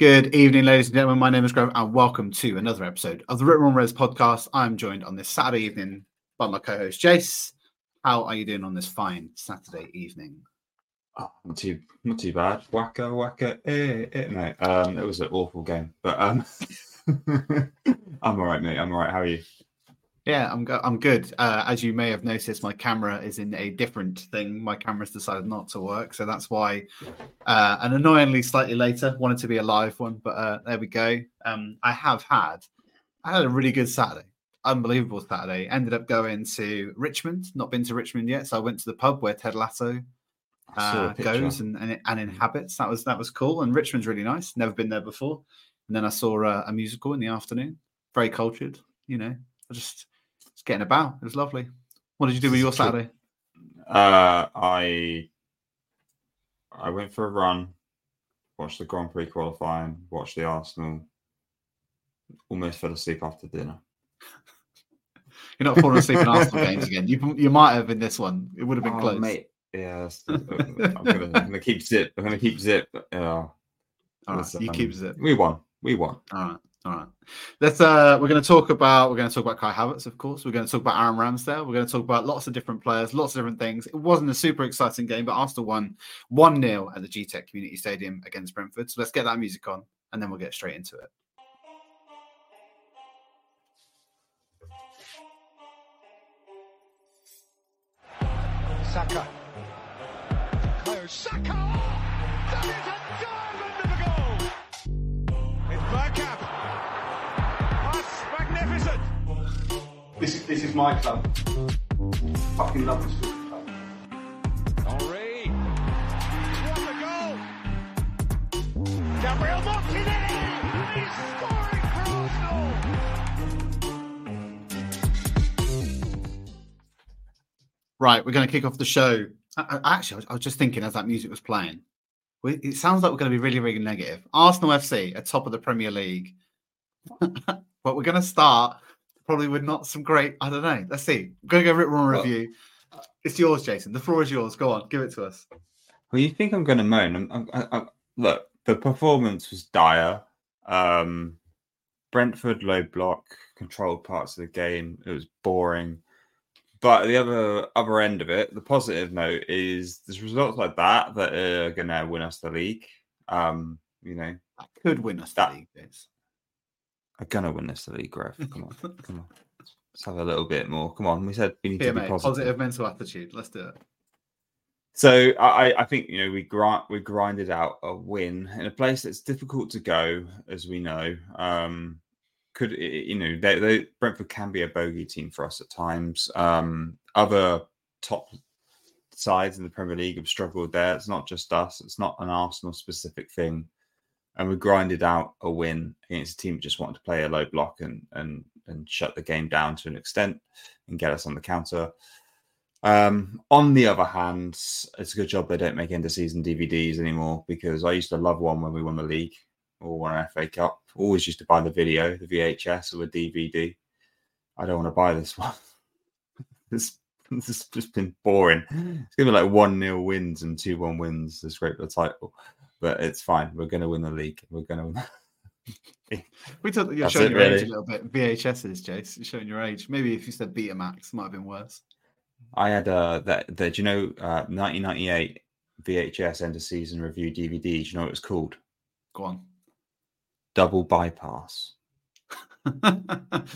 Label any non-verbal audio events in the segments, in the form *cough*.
Good evening, ladies and gentlemen. My name is Graham, and welcome to another episode of the Rip Roaring Reds podcast. I'm joined on this Saturday evening by my co-host Jace. How are you doing on this fine Saturday evening? Oh, not too, not too bad. Waka waka, eh, eh, mate. Um, it was an awful game, but um, *laughs* I'm all right, mate. I'm all right. How are you? Yeah, I'm go- I'm good. Uh, as you may have noticed, my camera is in a different thing. My camera's decided not to work, so that's why. Uh, and annoyingly, slightly later, wanted to be a live one, but uh, there we go. Um, I have had, I had a really good Saturday, unbelievable Saturday. Ended up going to Richmond. Not been to Richmond yet, so I went to the pub where Ted Lasso uh, goes and, and and inhabits. That was that was cool. And Richmond's really nice. Never been there before. And then I saw a, a musical in the afternoon. Very cultured, you know. I just just getting about. It was lovely. What did you do with your Saturday? Uh, I I went for a run, watched the Grand Prix qualifying, watched the Arsenal. Almost fell asleep after dinner. *laughs* You're not falling asleep in *laughs* Arsenal games again. You you might have in this one. It would have been Oh, close. mate. Yeah, that's *laughs* I'm, gonna, I'm gonna keep zip. I'm gonna keep zip. Yeah, All right, you um, keep it. We won. We won. All right. All right. Let's uh we're gonna talk about we're gonna talk about Kai Havertz, of course. We're gonna talk about Aaron Ramsdale. We're gonna talk about lots of different players, lots of different things. It wasn't a super exciting game, but Arsenal won 1-0 at the Gtech Community Stadium against Brentford. So let's get that music on and then we'll get straight into it. Saka. Saka! That is a goal! This is this is my club. Fucking love this football club. Henri. What a goal! Gabriel Martinelli! He's scoring for Arsenal! Right, we're going to kick off the show. I- I- Actually, I was- just thinking as that music was playing, it sounds like we're going to be really, really negative. Arsenal FC are top of the Premier League, *laughs* but we're going to start probably with not some great. I don't know. Let's see. We're going to go Rip Room Well- review. It's yours, Jason. The floor is yours. Go on, give it to us. Well, you think I'm going to moan? I'm, I'm, I, I, look, the performance was dire. Um, Brentford low block controlled parts of the game. It was boring. But the other other end of it, the positive note is there's results like that that are going to win us the league. Um, you know, That could win us That- the league. This. Going to win this league, Grev. Come on, *laughs* come on. Let's have a little bit more. Come on, we said we need Here, to be mate. positive. Positive mental attitude. Let's do it. So I, I- I think you know we grind we grinded out a win in a place that's difficult to go, as we know. Um, could you know they, they, Brentford can be a bogey team for us at times. Um, other top sides in the Premier League have struggled there. It's not just us. It's not an Arsenal specific thing. And we grinded out a win against a team that just wanted to play a low block and and and shut the game down to an extent and get us on the counter. Um, on the other hand, it's a good job they don't make end of season DVDs anymore because I used to love one when we won the league or won an FA Cup. Always used to buy the video, the VHS or the DVD. I don't want to buy this *laughs* one. this this has just been boring. It's gonna be like one 0 wins and two one wins to scrape the title, but it's fine. We're gonna win the league. We're gonna win. *laughs* We took, you're That's showing it, your age a little bit. VHSs, Jace. You're showing your age. Maybe if you said Betamax, it might have been worse. I had uh that that do you know uh 1998 VHS end of season review DVD. Do you know what it was called? Go on. Double bypass. *laughs* *laughs*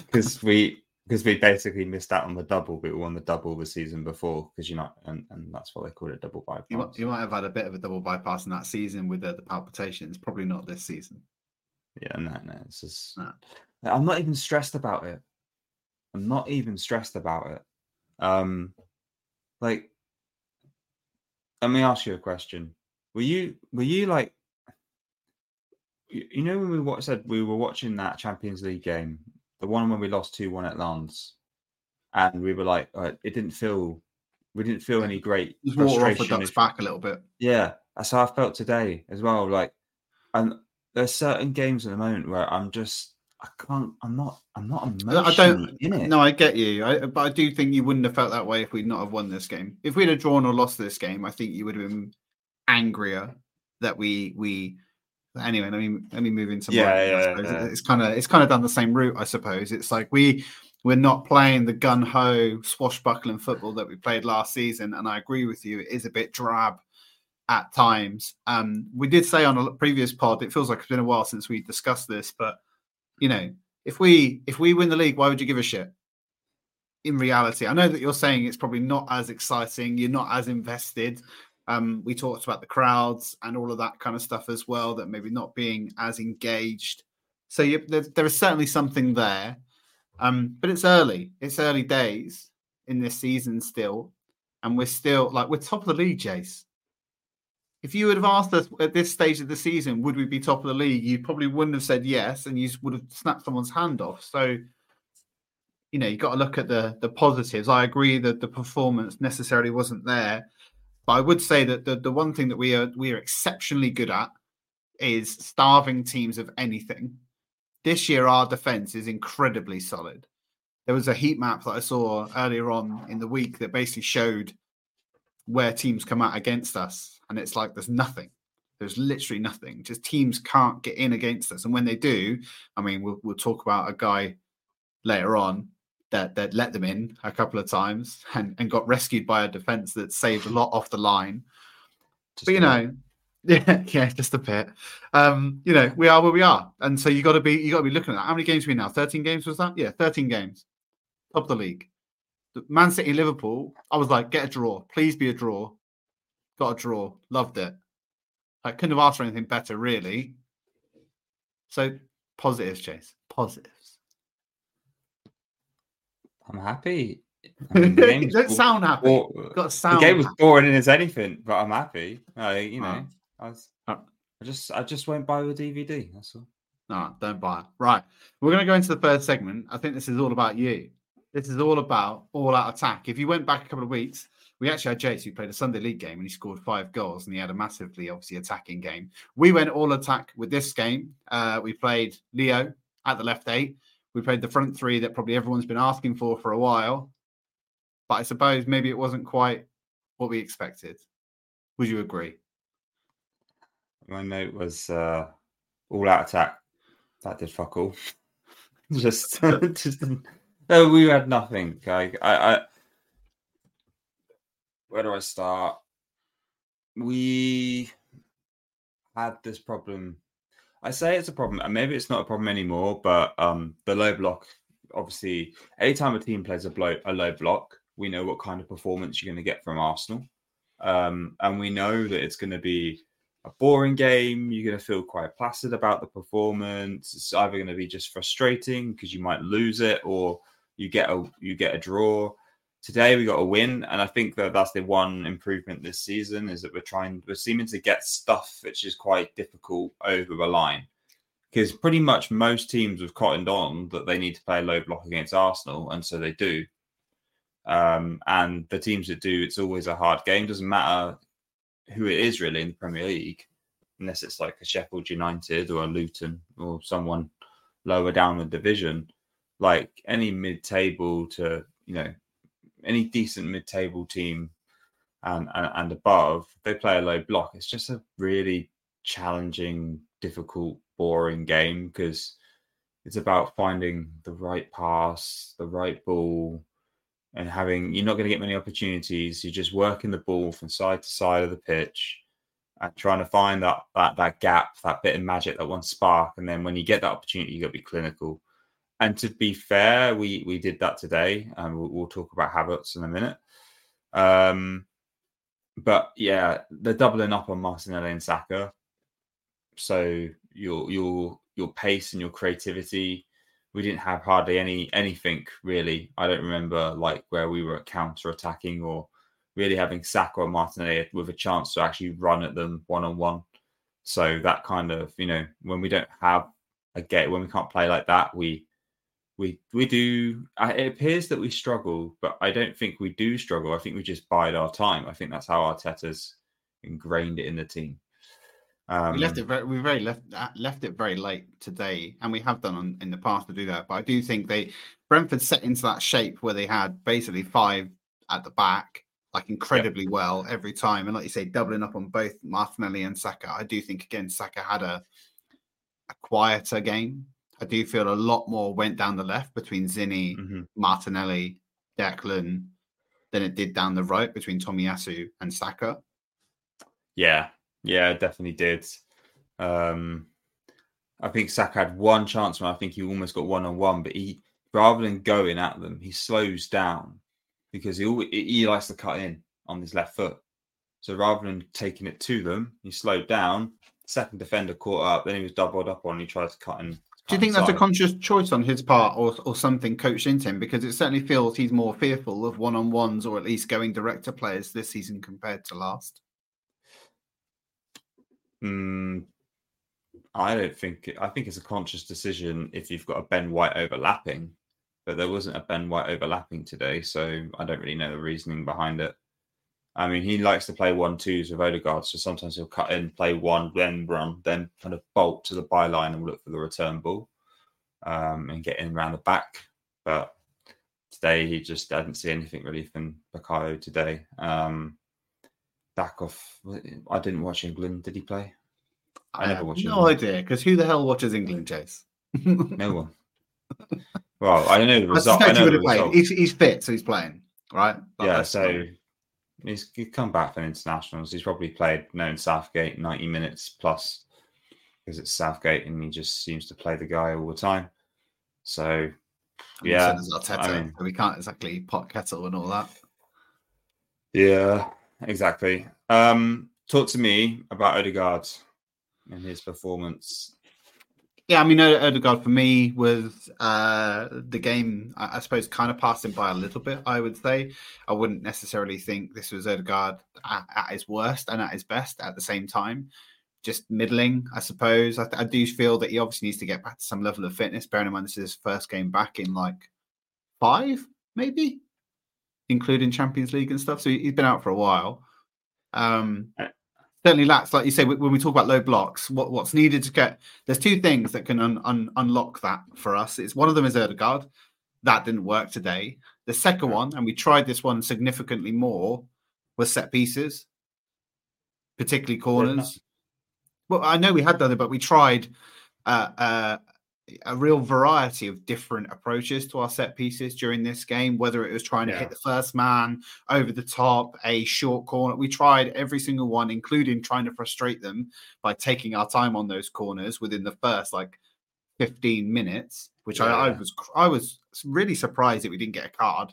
because we because we basically missed out on the double, but we won the double the season before because you're not, and, and that's why they call it double bypass. You might, you might have had a bit of a double bypass in that season with the, the palpitations. Probably not this season. Yeah, no, no, it's just. No. I'm not even stressed about it. I'm not even stressed about it. Um, like, let me ask you a question. Were you were you like, you, you know, when we what said we were watching that Champions League game, the one when we lost two one at Lens, and we were like, uh, it didn't feel, we didn't feel any great Just water off the duck's if- back a little bit. yeah, that's how I felt today as well. Like, and there's certain games at the moment where I'm just, I can't, I'm not, I'm not I- I don't. in it. No, I get you. I, but I do think you wouldn't have felt that way if we'd not have won this game. If we'd have drawn or lost this game, I think you would have been angrier that we we Anyway, let me let me move into Yeah, mine, yeah, yeah. It's kind of it's kind of done the same route, I suppose. It's like we we're not playing the gun ho swashbuckling football that we played last season, and I agree with you. It is a bit drab at times. Um, we did say on a previous pod, it feels like it's been a while since we discussed this, but you know, if we if we win the league, why would you give a shit? In reality, I know that you're saying it's probably not as exciting. You're not as invested. Um, we talked about the crowds and all of that kind of stuff as well. That maybe not being as engaged. So you, there, there is certainly something there, um, but it's early. It's early days in this season still, and we're still like we're top of the league, Jace. If you would have asked us at this stage of the season, would we be top of the league? You probably wouldn't have said yes, and you would have snapped someone's hand off. So, you know, you got to look at the the positives. I agree that the performance necessarily wasn't there, but I would say that the the one thing that we are we are exceptionally good at is starving teams of anything. This year, our defense is incredibly solid. There was a heat map that I saw earlier on in the week that basically showed where teams come out against us, and it's like there's nothing. There's literally nothing. Just teams can't get in against us, and when they do, I mean, we'll we'll talk about a guy later on that that let them in a couple of times and, and got rescued by a defense that saved a lot off the line. Just But you know, *laughs* yeah, yeah, just a bit. Um, you know, we are where we are, and so you got to be you got to be looking at that. How many games are we now? Thirteen games was that? Yeah, thirteen games. Top of the league. Man City, Liverpool. I was like, get a draw, please be a draw. Got a draw. Loved it. I couldn't have asked for anything better, really. So positives, Jace. Positives. I'm happy. I mean, *laughs* you don't bo- sound happy. bo- Got to the game was happy. boring as anything, but I'm happy. I, you know, Oh. I, was. I just, I just went by the DVD. That's all. No, don't buy it. Right. We're going to go into the third segment. I think this is all about you. This is all about all out attack. If you went back a couple of weeks, we actually had Jace who played a Sunday league game and he scored five goals and he had a massively, obviously, attacking game. We went all attack with this game. Uh, we played Leo at the left eight. We played the front three that probably everyone's been asking for for a while. But I suppose maybe it wasn't quite what we expected. Would you agree? My note was uh, all out attack. That did fuck all. *laughs* just, *laughs* just no, we had nothing. I, I, I, where do I start? We had this problem. I say it's a problem, and maybe it's not a problem anymore. But um, the low block, obviously, anytime a team plays a blow a low block, we know what kind of performance you're going to get from Arsenal, um, and we know that it's going to be a boring game. You're going to feel quite placid about the performance. It's either going to be just frustrating because you might lose it, or you get a you get a draw. Today we got a win, and I think that that's the one improvement this season is that we're trying we're seeming to get stuff which is quite difficult over the line because pretty much most teams have cottoned on that they need to play a low block against Arsenal, and so they do. Um, and the teams that do, it's always a hard game. Doesn't matter who it is really in the Premier League, unless it's like a Sheffield United or a Luton or someone lower down the division. Like any mid-table to you know any decent mid-table team and, and and above, they play a low block. It's just a really challenging, difficult, boring game because it's about finding the right pass, the right ball, and having you're not going to get many opportunities. You're just working the ball from side to side of the pitch and trying to find that that that gap, that bit of magic, that one spark. And then when you get that opportunity, you got to be clinical. And to be fair, we we did that today, and we'll, we'll talk about Havertz in a minute. Um, but yeah, the doubling up on Martinelli and Saka. So your your your pace and your creativity we didn't have hardly any anything really. I don't remember like where we were counter attacking or really having Saka or Martinelli with a chance to actually run at them one on one. So that kind of you know when we don't have a get when we can't play like that we we we do it appears that we struggle but i don't think we do struggle i think we just bide our time i think that's how arteta's ingrained it in the team um we left it very we very left uh, left it very late today and we have done on, in the past to do that but i do think they brentford set into that shape where they had basically five at the back like incredibly well every time. And like you say, doubling up on both Martinelli and Saka. I do think again Saka had a a quieter game. I do feel a lot more went down the left between Zinni, Mhm. Martinelli, Declan than it did down the right between Tomiyasu and Saka. Yeah, yeah, definitely did. Um, I think Saka had one chance when I think he almost got one on one, but he rather than going at them, he slows down because he always, he likes to cut in on his left foot. So rather than taking it to them, he slowed down. Second defender caught up, then he was doubled up on. He tried to cut in. Do you think that's a conscious choice on his part or, or something coached into him? Because it certainly feels he's more fearful of one on ones or at least going direct to players this season compared to last. Mm, I don't think. I think it's a conscious decision if you've got a Ben White overlapping, but there wasn't a Ben White overlapping today, so I don't really know the reasoning behind it. I mean, he likes to play one twos with Odegaard, so sometimes he'll cut in, play one, then run, then kind of bolt to the byline and look for the return ball, um, and get in around the back. But today he just I didn't see anything really from Bukayo today. Um, Dakov, I didn't watch England. Did he play? I never have watched No England. idea, because who the hell watches England, Jace? *laughs* No one. well, I don't know the result. I he know the result. He's, he's fit, so he's playing, right? Like, yeah, so fine. He's, come back from internationals. He's probably played known Southgate 90 minutes plus because it's Southgate and he just seems to play the guy all the time. So, yeah, so Arteta, I mean- we can't exactly pot kettle and all that. yeah, exactly. Um, talk to me about Odegaard and his performance. Yeah, I mean, Ode- Odegaard for me was uh, the game. I, suppose kind of passed him by a little bit. I would say I wouldn't necessarily think this was Odegaard at, at his worst and at his best at the same time. Just middling, I suppose. I, I do feel that he obviously needs to get back to some level of fitness. Bearing in mind this is his first game back in like five, maybe, including Champions League and stuff. So he, he's been out for a while. Um, Uh, certainly lacks, like you say, when we talk about low blocks, what, what's needed to get there's two things that can un, un, unlock that for us. It's one of them is Odegaard. That didn't work today. The second one, and we tried this one significantly more, was set pieces, particularly corners. Well, I know we had done it, but we tried uh, uh, a real variety of different approaches to our set pieces during this game. Whether it was trying to hit the first man over the top, a short corner, we tried every single one, including trying to frustrate them by taking our time on those corners within the first like 15 minutes. Which I, I was I was really surprised that we didn't get a card.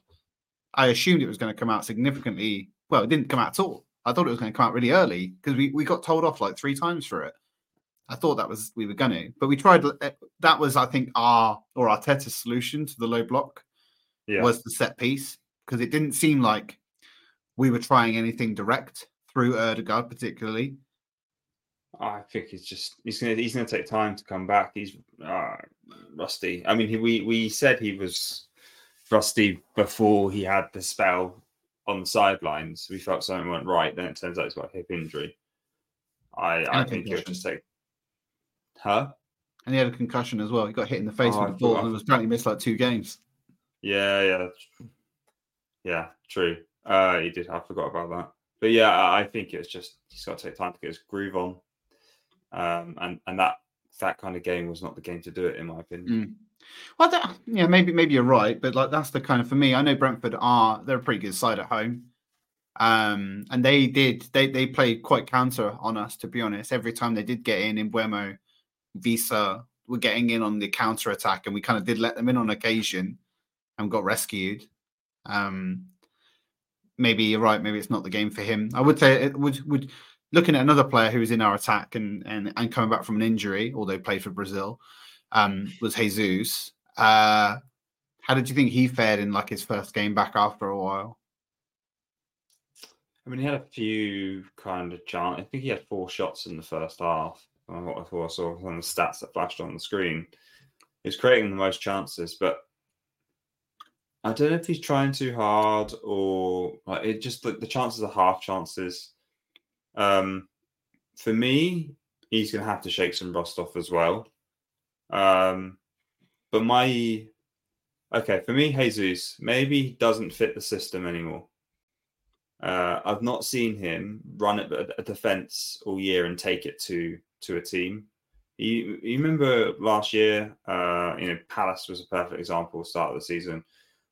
I assumed it was going to come out significantly. Well, it didn't come out at all. I thought it was going to come out really early because we, we got told off like three times for it. I thought that was we were going to, but we tried. uh, That was, I think, our or Arteta's solution to the low block Yeah. was the set piece because it didn't seem like we were trying anything direct through Odegaard, particularly. I think he's just he's gonna he's gonna take time to come back. He's uh, rusty. I mean, he, we we said he was rusty before he had the spell on the sidelines. We felt something went right. Then it turns out he's got a hip injury. I I think he'll just take. Huh? And he had a concussion as well. He got hit in the face Oh, with the ball and was apparently missed like two games. Yeah, yeah, yeah. True. Uh, he did. I forgot about that. But yeah, I think it's just he's got to take time to get his groove on. Um, and and that that kind of game was not the game to do it, in my opinion. Well, that, yeah, maybe maybe you're right, but like that's the kind of for me. I know Brentford are they're a pretty good side at home, um, and they did they they played quite counter on us. To be honest, every time they did get in in Mbeumo, Wissa were getting in on the counter attack, and we kind of did let them in on occasion, and got rescued. Um, maybe you're right. Maybe it's not the game for him. I would say it would would looking at another player who was in our attack and and and coming back from an injury, although played for Brazil um, was Jesus. Uh, how did you think he fared in like his first game back after a while? I mean, he had a few kind of chance. I think he had four shots in the first half. What I thought I saw on the stats that flashed on the screen. He was creating the most chances, but I don't know if he's trying too hard or like it just the, the chances are half chances. Um, for me, he's going to have to shake some rust off as well. Um, but my okay for me, Jesus maybe doesn't fit the system anymore. Uh, I've not seen him run at a, defense all year and take it to to a team. You, you remember last year, uh, you know, Palace was a perfect example, start of the season,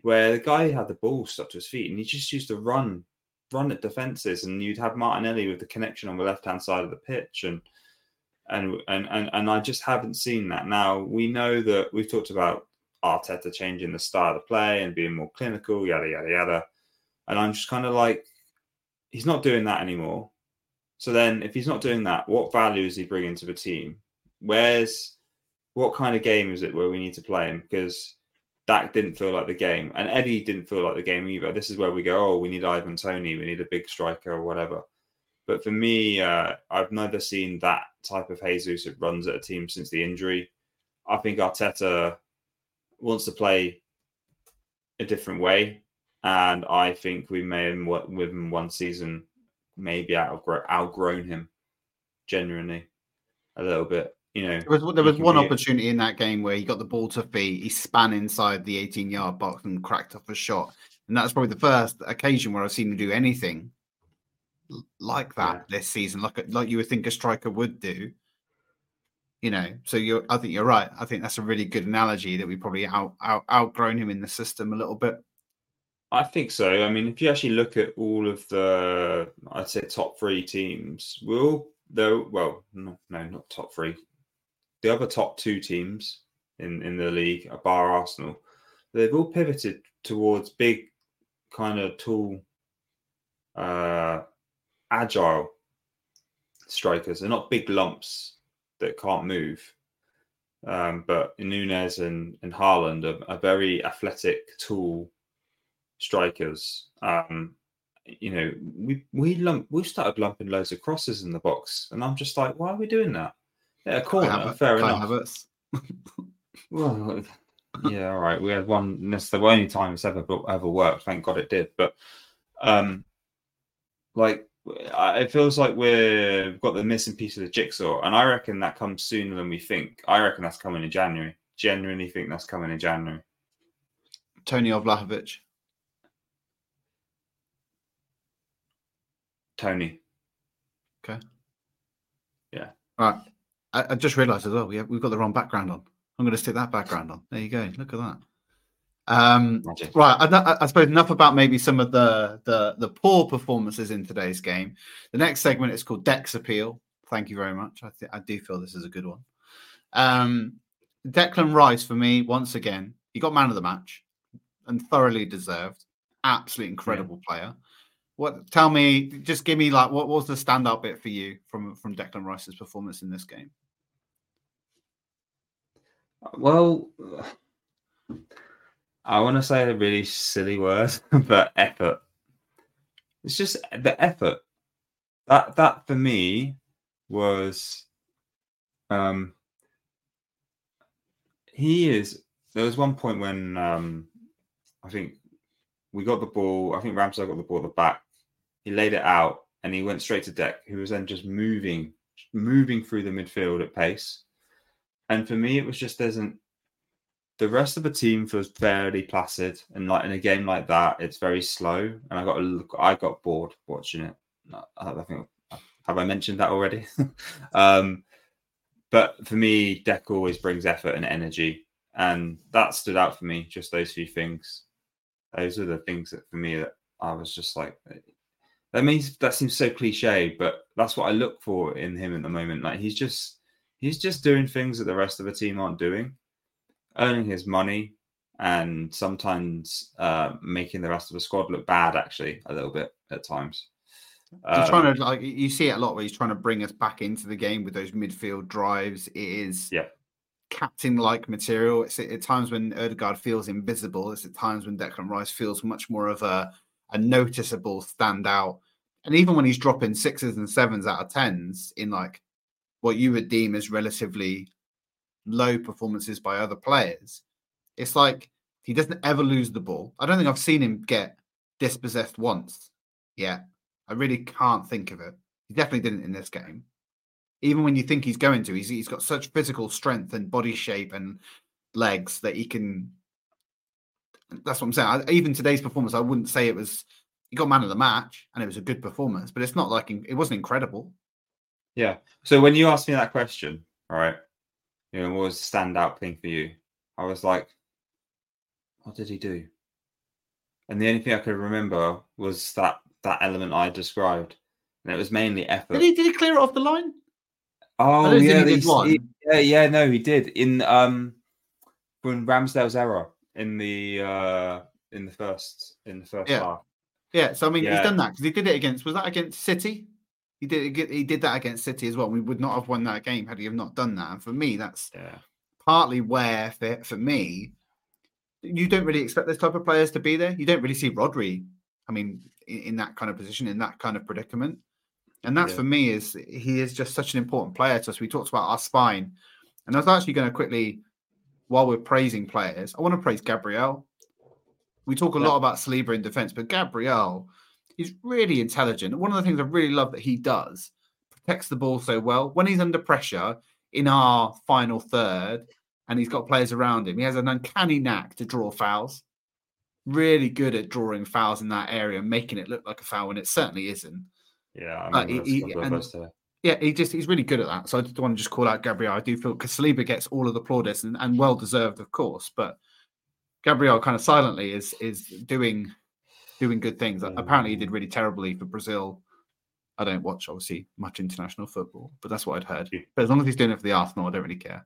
where the guy had the ball stuck to his feet and he just used to run, run at defenses, and you'd have Martinelli with the connection on the left hand side of the pitch, and and and and and I just haven't seen that. Now we know that we've talked about Arteta changing the style of play and being more clinical, yada yada yada, and I'm just kind of like, he's not doing that anymore. So then, if he's not doing that, what value is he bringing to the team? Where's what kind of game is it where we need to play him? Because that didn't feel like the game, and Eddie didn't feel like the game either. This is where we go. Oh, we need Ivan Toney. We need a big striker or whatever. But for me, uh, I've never seen that type of Jesus that runs at a team since the injury. I think Arteta wants to play a different way, and I think we may have within one season maybe outgrown, outgrown him genuinely a little bit. You know, there was there was one opportunity in that game where he got the ball to feet, he span inside the 18 yard box and cracked off a shot, and that's probably the first occasion where I've seen him do anything like that yeah. this season, like like you would think a striker would do. You know, so you're. I think you're right. I think that's a really good analogy that we probably out, out outgrown him in the system a little bit. I think so. I mean, if you actually look at all of the, I'd say top three teams, we'll though. Well, no, no, not top three. The other top two teams in in the league, are bar Arsenal, they've all pivoted towards big, kind of tall, uh, agile strikers. They're not big lumps that can't move. Um, but Nunez and, and Haaland are, are very athletic, tall strikers. Um, you know, we we lump we've started lumping loads of crosses in the box, and I'm just like, why are we doing that? Yeah, a corner, fair enough. well, *laughs* *laughs* yeah, all right. We had one. That's the only time it's ever ever worked. Thank God it did. But um, like it feels like we've got the missing piece of the jigsaw, and I reckon that comes sooner than we think. I reckon that's coming in January. Genuinely think that's coming in January. Toney or Toney. Okay. Yeah. All right. I, I just realised as well we have, we've got the wrong background on. I'm going to stick that background on. There you go. Look at that. Um, right, I, I, suppose enough about maybe some of the, the the poor performances in today's game. The next segment is called Dex Appeal. Thank you very much. I th- I do feel this is a good one. Um, Declan Rice for me once again. He got man of the match and thoroughly deserved. Absolutely incredible yeah. player. What? Tell me, just give me like what was the standout bit for you from from Declan Rice's performance in this game? Well. I want to say a really silly word, *laughs* but effort. It's just the effort. That that for me was um he is there was one point when um I think we got the ball, I think Ramsey got the ball at the back. He laid it out and he went straight to Deck, who was then just moving, moving through the midfield at pace. And for me, it was just there's an the rest of the team feels fairly placid, and like in a game like that, it's very slow. And I got I got bored watching it. I think have I mentioned that already? *laughs* um, but for me, Deck always brings effort and energy, and that stood out for me. Just those few things. Those are the things that for me that I was just like. That means that seems so cliche, but that's what I look for in him at the moment. Like he's just he's just doing things that the rest of the team aren't doing earning his money and sometimes uh, making the rest of the squad look bad, actually, a little bit at times. He's um, trying to like you see it a lot where he's trying to bring us back into the game with those midfield drives. It is yeah captain like material. It's at times when Odegaard feels invisible. It's at times when Declan Rice feels much more of a a noticeable standout. And even when he's dropping sixes and sevens out of tens in like what you would deem as relatively low performances by other players, it's like he doesn't ever lose the ball. I don't think I've seen him get dispossessed once yet. I really can't think of it. He definitely didn't in this game. Even when you think he's going to, he's, he's got such physical strength and body shape and legs that he can. That's what I'm saying. I, even today's performance, I wouldn't say it was he got man of the match, and it was a good performance. But it's not like it wasn't incredible. Yeah. So when you asked me that question, all right, you know, what was the standout thing for you? I was like, what did he do? And the only thing I could remember was that that element I described, and it was mainly effort. Did he? Did he clear it off the line? Oh yeah, he did he's- one. he- yeah, yeah, no, he did in um when Ramsdale's error in the uh in the first in the first Yeah. half. Yeah. So I mean, he's done that because he did it against. Was that against City? He did. He did that against City as well. We would not have won that game had he have not done that. And for me, that's Yeah, partly where for, for me you don't really expect those type of players to be there you don't really see rodri i mean in, in that kind of position in that kind of predicament and that's Yeah. for me is he is just such an important player to us we talked about our spine and i was actually going to quickly while we're praising players i want to praise gabriel we talk a Yeah. lot about Saliba in defense but gabriel is really intelligent one of the things i really love that he does protects the ball so well when he's under pressure in our final third and he's got players around him. He has an uncanny knack to draw fouls. Really good at drawing fouls in that area and making it look like a foul when it certainly isn't. yeah. I Uh, remember he- of and-. Yeah, he just he's really good at that. So I just want to just call out Gabriel. I do feel because Saliba gets all of the plaudits and, and well deserved, of course. But Gabriel kind of silently is is doing doing good things. Apparently, he did really terribly for Brazil. I don't watch obviously much international football, but that's what I'd heard. But as long as he's doing it for the Arsenal, I don't really care.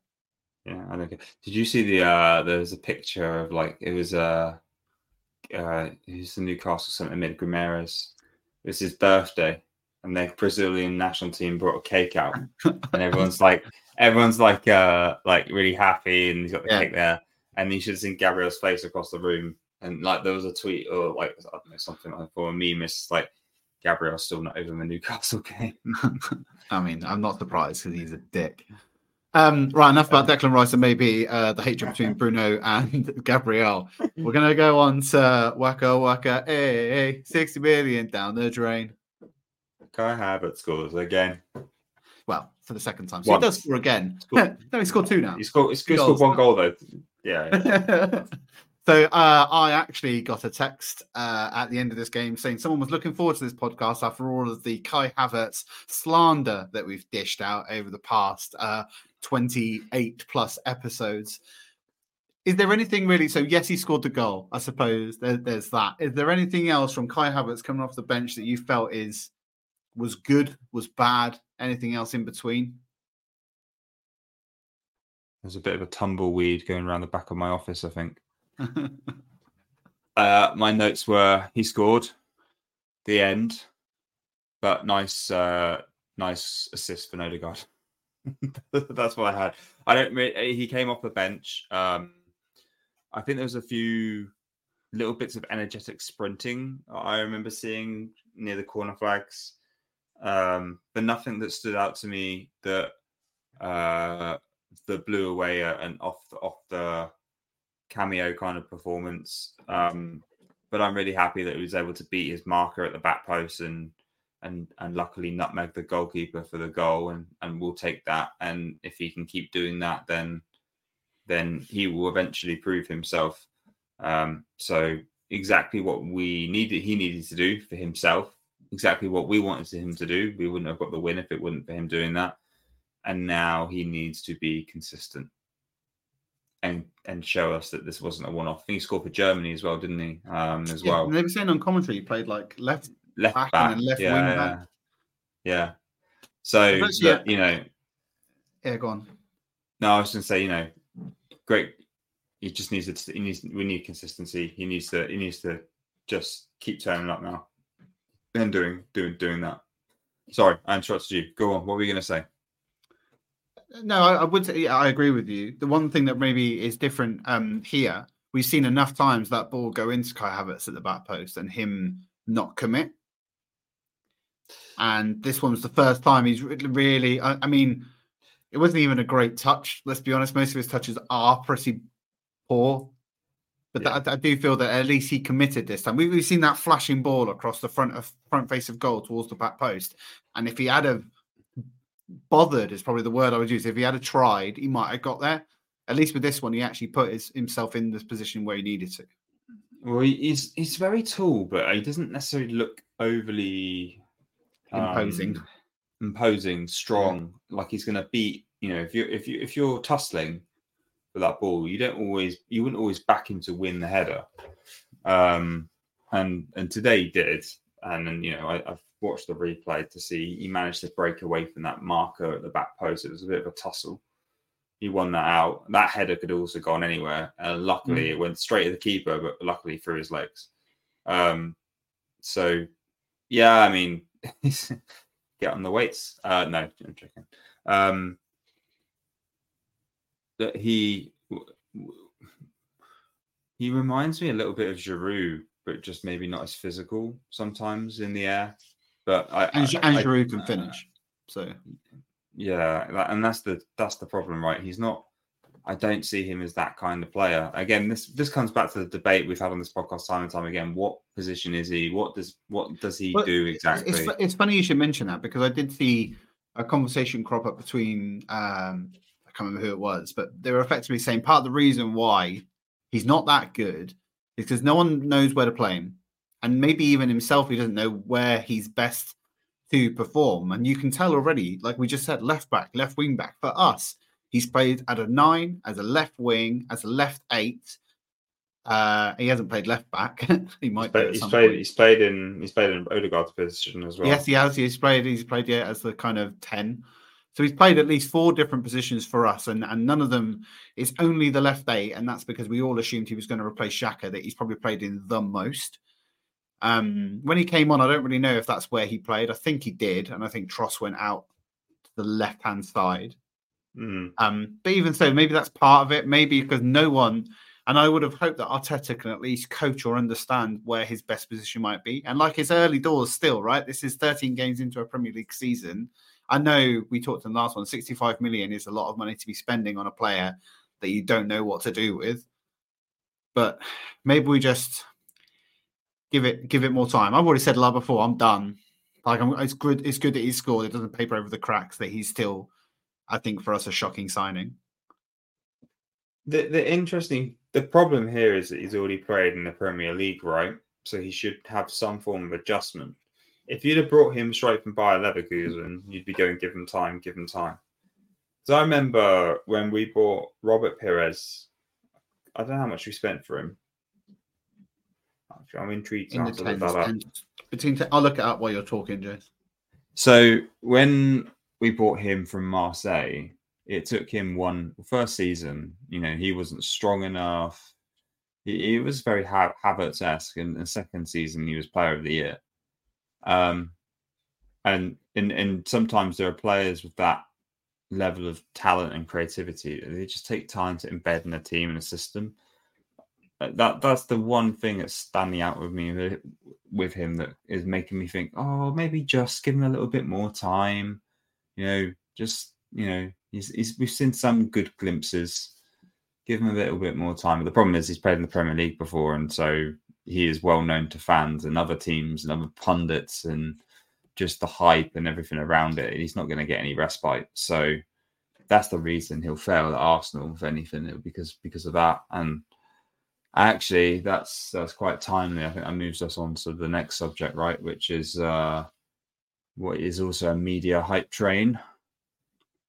Yeah, I don't get. Did you see the? uh There was a picture of like it was uh, uh who's the Newcastle centre mid Guimaraes. It was his birthday, and the Brazilian national team brought a cake out, *laughs* and everyone's like, everyone's like, uh, like really happy, and he's got the Yeah. cake there, and you should have seen Gabriel's face across the room, and like there was a tweet or like I don't know something like for a meme, it's like Gabriel's still not over the Newcastle *laughs* game. *laughs* I mean, I'm not surprised because he's a dick. Um, right, enough about Declan Rice and maybe uh, the hatred between Bruno and Gabriel. We're going to go on to Waka Waka. Hey, hey, 60 million down the drain. Kai Havertz scores again. Well, for the second time. So he does score again. Scored. *laughs* no, he scored two now. He scored. He scored Goals. one goal though. Yeah. yeah. *laughs* so uh, I actually got a text uh, at the end of this game saying someone was looking forward to this podcast after all of the Kai Havertz slander that we've dished out over the past uh, 28 plus episodes. Is there anything really? So yes, he scored the goal. I suppose there, there's that. Is there anything else from Kai Havertz coming off the bench that you felt is was good, was bad? Anything else in between? There's a bit of a tumbleweed going around the back of my office, I think. *laughs* Uh, my notes were he scored, the end, but nice, uh, nice assist for Odegaard. *laughs* That's what I had. I don't. He came off the bench. Um, I think there was a few little bits of energetic sprinting I remember seeing near the corner flags, um, but nothing that stood out to me that uh, that blew away an off the, off the cameo kind of performance. Um, but I'm really happy that he was able to beat his marker at the back post and and and luckily nutmeg the goalkeeper for the goal and and we'll take that. And if he can keep doing that, then then he will eventually prove himself. Um, so exactly what we needed, he needed to do for himself. Exactly what we wanted him to do. We wouldn't have got the win if it wasn't for him doing that and now he needs to be consistent and and show us that this wasn't a one-off. I think he scored for Germany as well, didn't he? Um, as Yeah, well, they were saying on commentary he played like left. left back back, and left yeah, wing yeah, back. yeah. So But you know, Yeah, go on. no, I was going to say, you know, great. He just needs to. He needs. We need consistency. He needs to. He needs to just keep turning up now, and doing doing doing that. Sorry, I interrupted you. Go on. What were you going to say? No, I, I would say yeah, I agree with you. The one thing that maybe is different um, here, we've seen enough times that ball go into Kai Havertz at the back post and him not commit. And this one was the first time he's re- really. I, I mean, it wasn't even a great touch. Let's be honest. Most of his touches are pretty poor. But Yeah. that, I do feel that at least he committed this time. We, we've seen that flashing ball across the front of front face of goal towards the back post, and if he had have bothered, is probably the word I would use. If he had have tried, he might have got there. At least with this one, he actually put his, himself in this position where he needed to. Well, he's he's very tall, but he doesn't necessarily look overly Imposing. um, imposing, strong. Like he's going to beat. You know, if you if you if you're tussling that ball, you don't always you wouldn't always back him to win the header. Um, and and today he did, and then you know I, I've watched the replay to see he managed to break away from that marker at the back post. It was a bit of a tussle. He won that out. That header could also gone anywhere. And luckily, it went straight at the keeper, but luckily through his legs. Um, so, yeah, I mean, *laughs* get on the weights. Uh, no, I'm joking. Um, that he he reminds me a little bit of Giroud, but just maybe not as physical sometimes in the air. But I And, I- and I- Giroud can finish. So yeah, and that's the that's the problem, right? He's not. I don't see him as that kind of player. Again, this this comes back to the debate we've had on this podcast time and time again. What position is he? What does what does he Well, do exactly? It's, it's funny you should mention that because I did see a conversation crop up between um, can't remember who it was, but they were effectively saying part of the reason why he's not that good is because no one knows where to play him, and maybe even himself he doesn't know where he's best to perform. And you can tell already, like we just said, left back, left wing back. For us, he's played at a nine, as a left wing, as a left eight. Uh, he hasn't played left back. *laughs* he might. do But he's played. He's played in. He's played in Odegaard's position as well. Yes, he has. He's played. He's played yeah as the kind of ten. So he's played at least four different positions for us, and, and none of them is only the left eight, and that's because we all assumed he was going to replace Xhaka, that he's probably played in the most. Um, when he came on, I don't really know if that's where he played. I think he did, and I think Tross went out to the left hand side. Mm. Um, but even so, maybe that's part of it. Maybe because no one, and I would have hoped that Arteta can at least coach or understand where his best position might be. And like his early doors, still right. This is 13 games into a Premier League season. I know we talked in the last one. 65 million is a lot of money to be spending on a player that you don't know what to do with. But maybe we just give it give it more time. I've already said a lot before. I'm done. Like I'm, it's good. It's good that he's scored. It doesn't paper over the cracks. That he's still I think for us a shocking signing. The the interesting the problem here is that he's already played in the Premier League, right? So he should have some form of adjustment. If you'd have brought him straight from Bayer Leverkusen, you'd be going, give him time, give him time. So I remember when we bought Robert Pires, I don't know how much we spent for him. Actually, I'm intrigued In the have to look tens, that up. tens- between I'll look it up while you're talking, Jace. So when we bought him from Marseille, it took him one first season. You know, he wasn't strong enough. He, he was very ha- Havertz esque, and the second season he was Player of the Year. Um, and and and sometimes there are players with that level of talent and creativity. They just take time to embed in a team and a system. Uh, That that's the one thing that's standing out with me with, him that is making me think, oh, maybe just give him a little bit more time. You know, just you know, he's, he's we've seen some good glimpses. Give him a little bit more time. But the problem is he's played in the Premier League before, and so he is well known to fans and other teams and other pundits and just the hype and everything around it. He's not going to get any respite. So that's the reason he'll fail at Arsenal, if anything, because because of that. And actually, that's that's quite timely. I think that moves us on to the next subject, right? Which is uh, what is also a media hype train,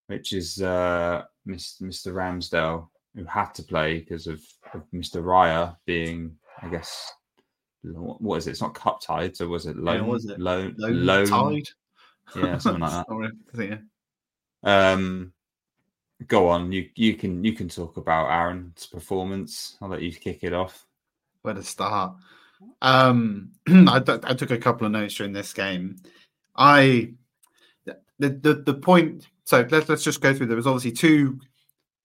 which is uh, Mr. Ramsdale, who had to play because of, of Mr. Raya being, I guess, what is it? It's not cup tied, so was it loan? was it? Loan loan, tide. *laughs* yeah, something like that. Sorry, yeah. Um, go on. You you can you can talk about Aaron's performance. I'll let you kick it off. Where to start? Um, *clears throat* I, I took a couple of notes during this game. I the the, the point. So let's let's just go through. There was obviously two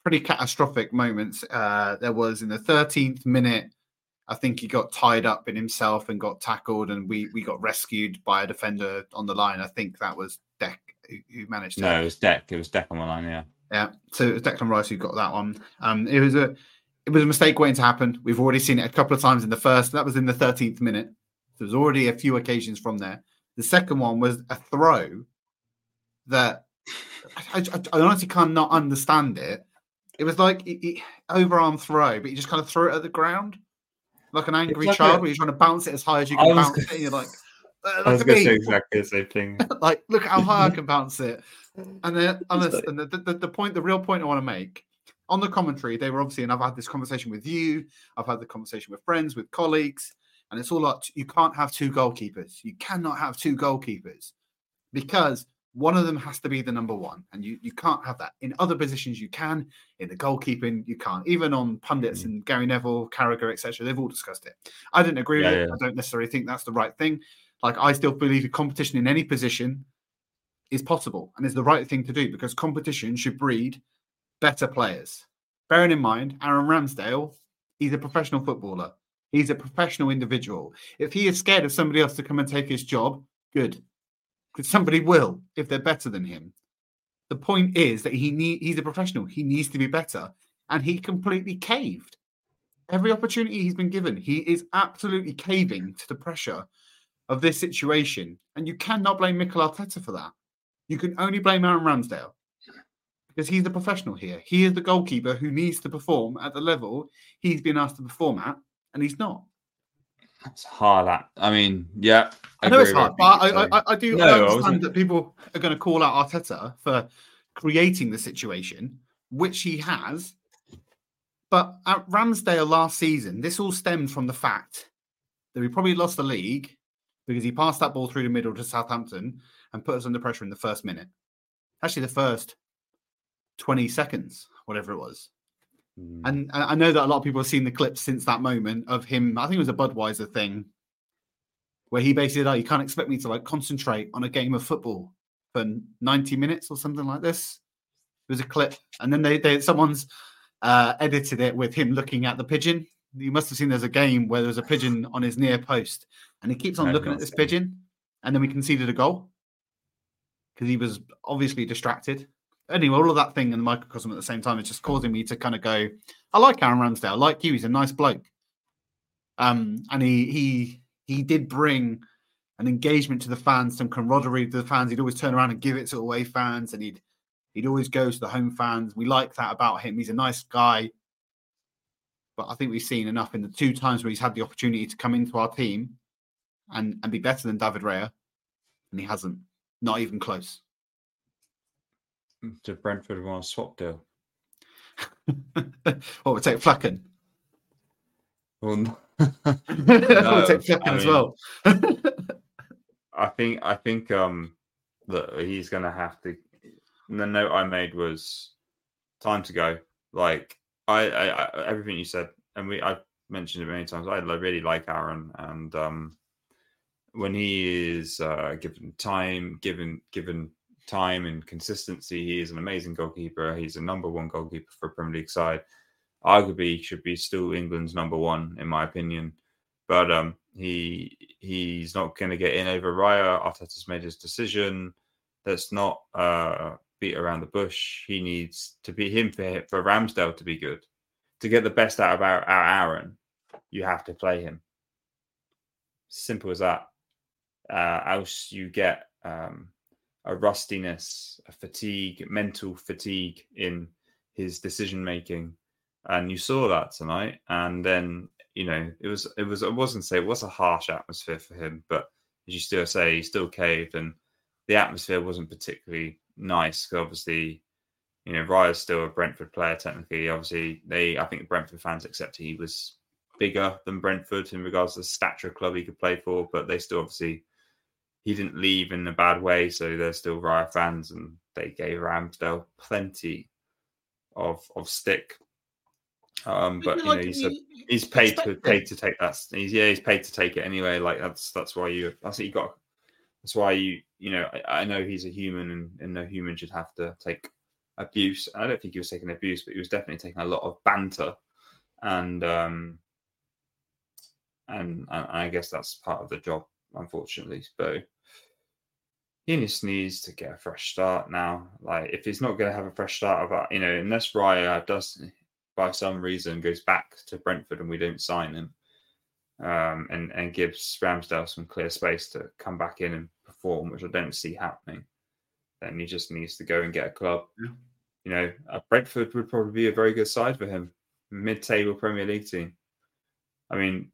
pretty catastrophic moments. Uh, there was in the 13th minute. I think he got tied up in himself and got tackled, and we we got rescued by a defender on the line. I think that was Deck who, who managed to No, it was Deck. It was Deck on the line. Yeah. Yeah, so it was Declan Rice who got that one. Um, it was a it was a mistake waiting to happen. We've already seen it a couple of times in the first. That was in the thirteenth minute. There's already a few occasions from there. The second one was a throw that I, I, I honestly cannot understand it. It was like it, it, overarm throw, but you just kind of threw it at the ground. Like an angry like child a- where you're trying to bounce it as high as you can bounce gonna- it, and you're like, uh, *laughs* I was going to say exactly the same thing. *laughs* like look how high I *laughs* can bounce it. And then, and the, and the, the, the point, the real point I want to make on the commentary, they were obviously, and I've had this conversation with you, I've had the conversation with friends, with colleagues, and it's all like you can't have two goalkeepers. You cannot have two goalkeepers because one of them has to be the number one, and you you can't have that. In other positions, you can. In the goalkeeping, you can't. Even on pundits Mm. and Gary Neville, Carragher, etc., they've all discussed it. I didn't agree Yeah, with it. I don't necessarily think that's the right thing. Like I still believe that competition in any position is possible and is the right thing to do because competition should breed better players. Bearing in mind, Aaron Ramsdale, he's a professional footballer. He's a professional individual. If he is scared of somebody else to come and take his job, good. Because somebody will if they're better than him. The point is that he need he's a professional. He needs to be better. And he completely caved. Every opportunity he's been given, he is absolutely caving to the pressure of this situation. And you cannot blame Mikel Arteta for that. You can only blame Aaron Ramsdale because he's the professional here. He is the goalkeeper who needs to perform at the level he's been asked to perform at, and he's not. It's hard. At, I mean, yeah. I know it's hard, but I, I, I, I do No, I I understand that people are going to call out Arteta for creating the situation, which he has. But at Ramsdale last season, this all stemmed from the fact that we probably lost the league because he passed that ball through the middle to Southampton and put us under pressure in the first minute. Actually, the first 20 seconds, whatever it was. Saying. And and I know that a lot of people have seen the clips since that moment of him. I think it was a Budweiser thing where he basically like, you can't expect me to like concentrate on a game of football for 90 minutes or something like this. It was a clip, and then they, they someone's uh, edited it with him looking at the pigeon. You must have seen there's a game where there's a pigeon on his near post, and he keeps on looking at this pigeon, and then we conceded a goal because he was obviously distracted. Anyway, all of that thing and the microcosm at the same time is just causing me to kind of go, I like Aaron Ramsdale. I like you. He's a nice bloke. Um, and he he he did bring an engagement to the fans, some camaraderie to the fans. He'd always turn around and give it to away fans, and he'd he'd always go to the home fans. We like that about him. He's a nice guy. But I think we've seen enough in the two times where he's had the opportunity to come into our team and and be better than David Raya, and he hasn't. Not even close. To Brentford want a swap deal. *laughs* what would take Flekken? Well, n- *laughs* what would *laughs* take Flekken I as well? I think I think um that he's gonna have to. The note I made was time to go. Like I, I, I everything you said, and we I mentioned it many times. I really like Aaron, and um when he is uh, given time, given given time and consistency, he is an amazing goalkeeper. He's a number one goalkeeper for Premier League side. Arguably, should be still England's number one, in my opinion. But um, he he's not going to get in over Raya. Arteta's made his decision. Let's not uh, beat around the bush. He needs to be him for for Ramsdale to be good. To get the best out of our, our Aaron, you have to play him. Simple as that. Uh, else you get um, a rustiness, a fatigue, mental fatigue in his decision making, and you saw that tonight. And then you know it was it was I wasn't say it was a harsh atmosphere for him, but as you still say, he still caved, and the atmosphere wasn't particularly nice. 'cause obviously, you know, Raya's still a Brentford player technically. Obviously, they I think Brentford fans accepted he was bigger than Brentford in regards to the stature of club he could play for, but they still obviously he didn't leave in a bad way, so they're still Raya fans, and they gave Ramsdale plenty of of stick. Um, but you know, he's a, he's paid to paid to take that. He's yeah, he's paid to take it anyway. Like that's that's why you that's what you got. That's why you you know I, I know he's a human and, and no human should have to take abuse. I don't think he was taking abuse, but he was definitely taking a lot of banter, and um and, and I guess that's part of the job, unfortunately. So he just needs to get a fresh start now. Like if he's not going to have a fresh start that, you know, unless Raya does by some reason goes back to Brentford and we don't sign him, um, and and gives Ramsdale some clear space to come back in and perform, which I don't see happening, then he just needs to go and get a club. Yeah. You know, uh, Brentford would probably be a very good side for him, mid-table Premier League team. I mean,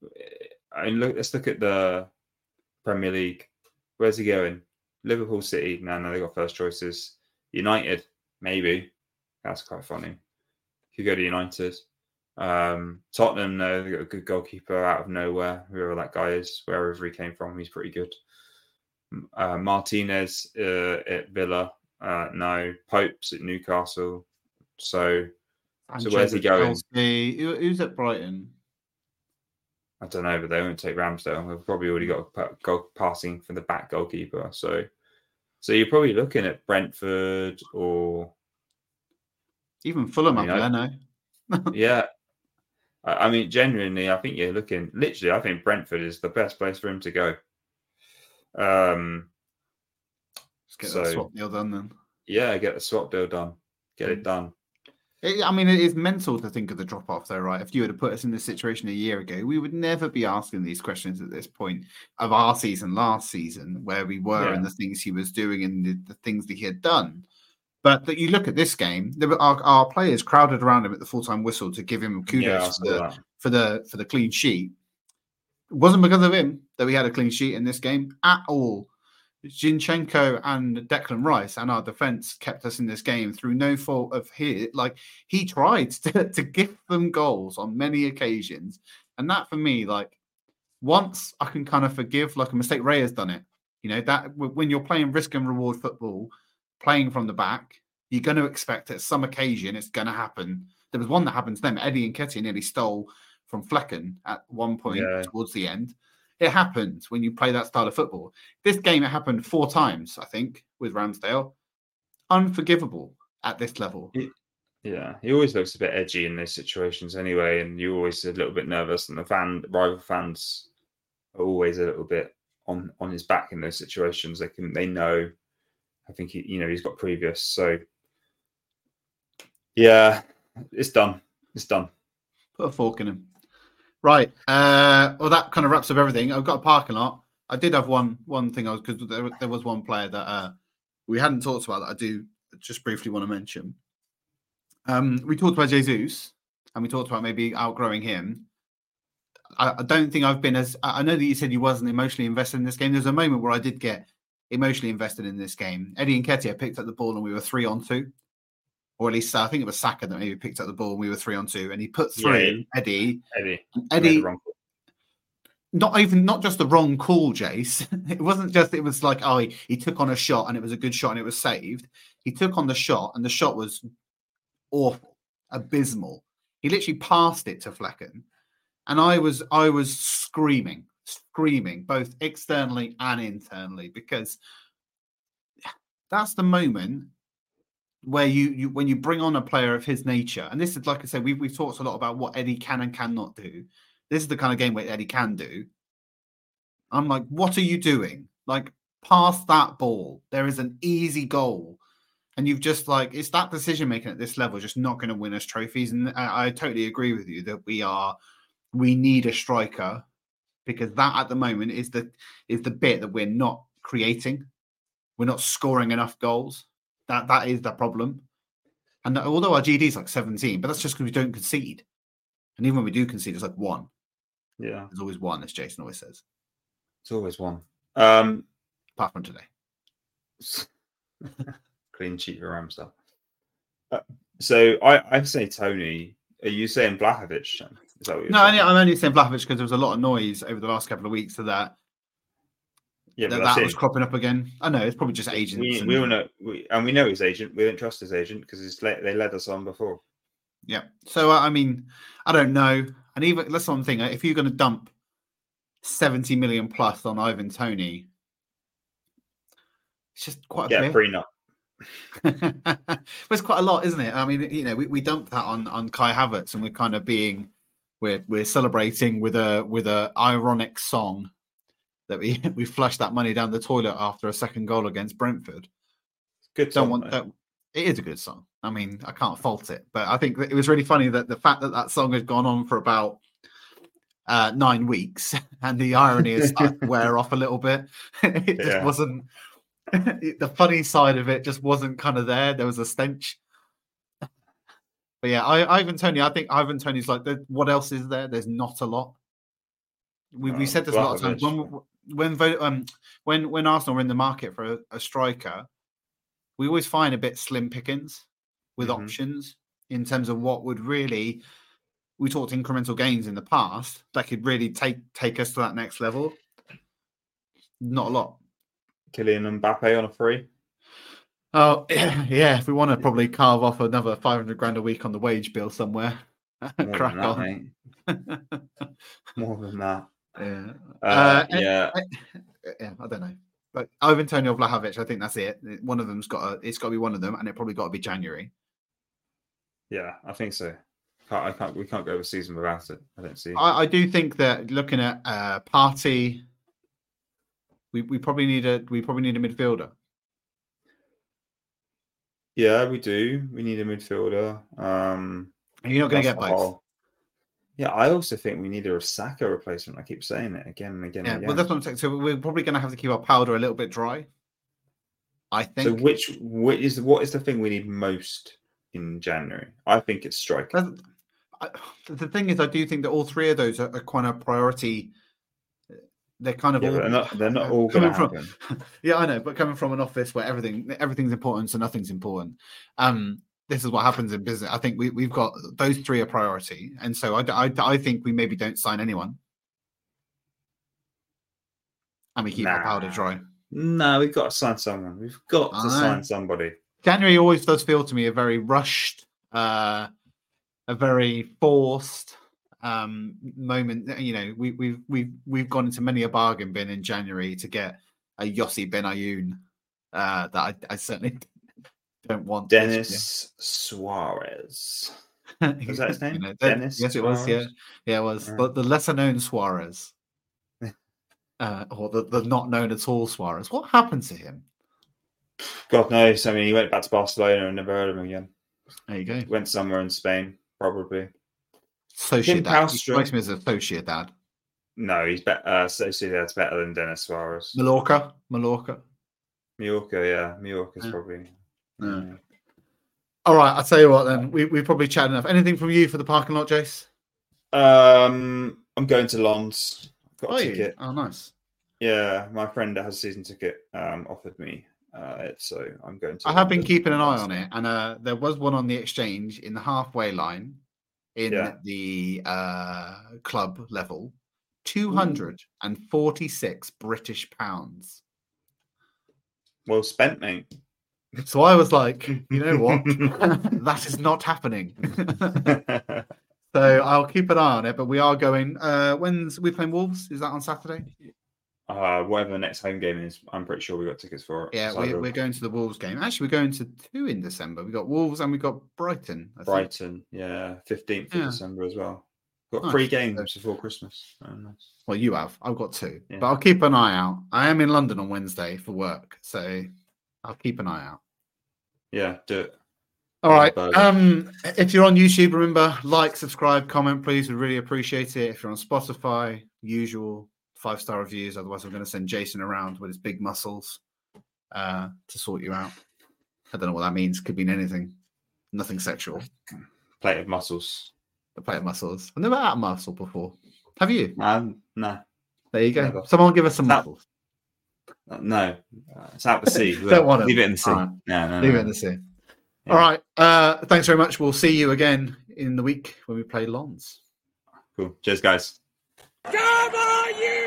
I mean, look. Let's look at the Premier League. Where's he going? Liverpool, City. No, no, they got first choices. United, maybe. That's quite funny. Could go to United. Um, Tottenham, no, they got a good goalkeeper out of nowhere. Whoever that guy is, wherever he came from, he's pretty good. Uh, Martinez uh, at Villa, uh, no. Pope's at Newcastle. So, so where's he going? Chelsea. Who's at Brighton? I don't know, but they won't take Ramsdale. They've probably already got a goal passing from the back goalkeeper. So, so you're probably looking at Brentford or Even Fulham I up I- there, no? yeah. I I mean, genuinely, I think you're looking. Literally, I think Brentford is the best place for him to go. Um, Let's get that swap deal done then. yeah, get the swap deal done. Get it done. It, I mean, it is mental to think of the drop off, though, right? If you were to put us in this situation a year ago, we would never be asking these questions at this point of our season, last season, where we were and the things he was doing and the, the things that he had done. But that you look at this game, there were, our, our players crowded around him at the full time whistle to give him kudos yeah, for, the, for the for the clean sheet. It wasn't because of him that we had a clean sheet in this game at all. Zinchenko and Declan Rice and our defense kept us in this game through no fault of his. Like he tried *laughs* to, to give them goals on many occasions, and that for me, like once I can kind of forgive, like a mistake. Ray has done it. You know that when you're playing risk and reward football, playing from the back, you're going to expect at some occasion it's going to happen. There was one that happened to them. Eddie Nketiah nearly stole from Flekken at one point Yeah. towards the end. It happens when you play that style of football. This game, it happened four times, I think, with Ramsdale. Unforgivable at this level. Yeah, he always looks a bit edgy in those situations anyway, and you're always a little bit nervous. And the fan, rival fans, are always a little bit on on his back in those situations. They can, they know. I think he, you know, he's got previous. So, yeah, it's done. It's done. Put a fork in him. Right. Uh, well, that kind of wraps up everything. I've got a parking lot. I did have one one thing. I was because there, there was one player that uh, we hadn't talked about that I do just briefly want to mention. Um, we talked about Jesus, and we talked about maybe outgrowing him. I, I don't think I've been as. I know that you said you wasn't emotionally invested in this game. There's a moment where I did get emotionally invested in this game. Eddie Nketiah picked up the ball, and we were three on two, or at least uh, I think it was Saka that maybe picked up the ball, and we were three on two, and he put Yeah, through Eddie. Eddie, and made the Eddie, not even not just the wrong call, Jace. *laughs* It wasn't just it was like oh he, he took on a shot and it was a good shot and it was saved. He took on the shot and the shot was awful, abysmal. He literally passed it to Flekken, and I was I was screaming, screaming both externally and internally because that's the moment where you, you when you bring on a player of his nature, and this is like I said, we've we've talked a lot about what Eddie can and cannot do. This is the kind of game where Eddie can do. I'm like, what are you doing? Like, pass that ball. There is an easy goal. And you've just like, it's that decision making at this level just not going to win us trophies. And I, I totally agree with you that we are, we need a striker because that at the moment is the is the bit that we're not creating. We're not scoring enough goals. That that is the problem. And although our GD is like 17, but that's just because we don't concede. And even when we do concede, it's like one. Yeah, There's always one, as Jason always says, it's always one. Um, apart from today. *laughs* clean sheet for Ramsdale. Uh, so I, I say Toney. Are you saying Vlahovic? Is that what you're No, saying? I'm only saying Vlahovic because there was a lot of noise over the last couple of weeks of that yeah, that, that was cropping up again. I know it's probably just agents. we, and- we all know, we, and we know his agent. We don't trust his agent because they led us on before. Yeah. So uh, I mean, I don't know. And even that's one thing. uh, If you're going to dump 70 million plus on Ivan Toney, it's just quite a Yeah, bit. prenup. *laughs* but it's quite a lot, isn't it? I mean, you know, we, we dumped that on on Kai Havertz, and we're kind of being we're we're celebrating with a with a ironic song that we *laughs* we flushed that money down the toilet after a second goal against Brentford. Good. Don't song, want though. that. It is a good song. I mean, I can't fault it, but I think that it was really funny that the fact that that song had gone on for about uh, nine weeks, *laughs* and the irony is wear *laughs* off a little bit. it just Yeah. wasn't. the funny side of it just wasn't kind of there. There was a stench. But yeah, I, Ivan Toney. I think Ivan Toney's like, what else is there? There's not a lot. We, we Uh, said this a lot of times. When when um when when Arsenal were in the market for a, a striker, we always find a bit slim pickings with Mhm. options in terms of what would really. We talked incremental gains in the past that could really take take us to that next level. Not a lot. Kylian Mbappe on a free. Oh *clears throat* yeah, if we want to probably carve off another five hundred grand a week on the wage bill somewhere, *laughs* More crack that, on. *laughs* More than that. Yeah. Uh, Uh, yeah, yeah, I don't know. But Ivan Toney or Vlahovic, I think that's it. One of them's got to, it's got to be one of them, and it probably got to be January. yeah, I think so. Can't, I can't. We can't go a season without it. I don't see. I, I do think that looking at uh, Partey, we, we probably need a we probably need a midfielder. Yeah, we do. We need a midfielder. Um, you're not going to get both. Yeah, I also think we need a Saka replacement. I keep saying it again and again. Yeah, and well, that's what I'm saying. So we're probably going to have to keep our powder a little bit dry. I think. So which which is what is the thing we need most in January? I think it's striker. I, *sighs* the thing is, I do think that all three of those are, are kind of priority. They're kind of Yeah, all they're not. They're not all coming from- *laughs* yeah, I know, but coming from an office where everything everything's important, so nothing's important. Um, this is what happens in business. I think we we've got those three are priority, and so I I think we maybe don't sign anyone, and we keep our powder dry. No, we've got to sign someone. We've got to sign somebody. January always does feel to me a very rushed, uh, a very forced um, moment. You know, we, we've we've we've gone into many a bargain bin in January to get a Yossi Benayoun uh, that I, I certainly don't want. Denis Suarez. *laughs* Was that his *laughs* You name? know, that- Denis yes, it was. Yeah, yeah, it was. Yeah. But the lesser known Suarez, *laughs* uh, or the, the not known at all Suarez. What happened to him? God knows. I mean, he went back to Barcelona and never heard of him again. There you go. Went somewhere in Spain, probably. Sociedad. He strikes me as a Sociedad. No, he's better. Uh, Sociedad's better than Denis Suarez. Mallorca. Mallorca. Mallorca, yeah, Mallorca's Yeah. probably. Yeah. All right, I'll tell you what then. We we probably chatted enough. Anything from you for the parking lot, Jace? Um, I'm going to Lons. Got a you? ticket. Oh, nice. Yeah, my friend that has a season ticket um, offered me uh, it, so I'm going to. I have been keeping an eye on it, and uh, there was one on the exchange in the halfway line in Yeah. the uh, club level. Two hundred and forty-six British pounds. Well spent, mate. *laughs* So I was like, you know what? *laughs* that is not happening. *laughs* so I'll keep an eye on it. But we are going. Uh, when's we playing Wolves? Is that on Saturday? uh, whatever the next home game is, I'm pretty sure we got tickets for it. Yeah, So we're, we're going to the Wolves game. Actually, we're going to two in December. We got Wolves and we got Brighton. I think. Brighton, yeah, 15th of Yeah. December as well. Got Nice. three games before Christmas. Oh, nice. Well, you have. I've got two, Yeah. but I'll keep an eye out. I am in London on Wednesday for work, so I'll keep an eye out. Yeah, do it. All right. Um, if you're on YouTube, remember like, subscribe, comment, please. We really appreciate it. If you're on Spotify, usual five star reviews. Otherwise, I'm going to send Jason around with his big muscles uh, to sort you out. I don't know what that means. Could mean anything. Nothing sexual. Plate of muscles. The plate of muscles. I've never had a muscle before. Have you? Um, no, There you go. Never. Someone give us some That- muscles. Uh, no, uh, it's out the sea. *laughs* Don't want 'em. Leave it in the sea. Alright. No, no, Leave no. it in the sea. Yeah. All right. Uh, thanks very much. We'll see you again in the week when we play Lons. Cool. Cheers, guys. Come on, you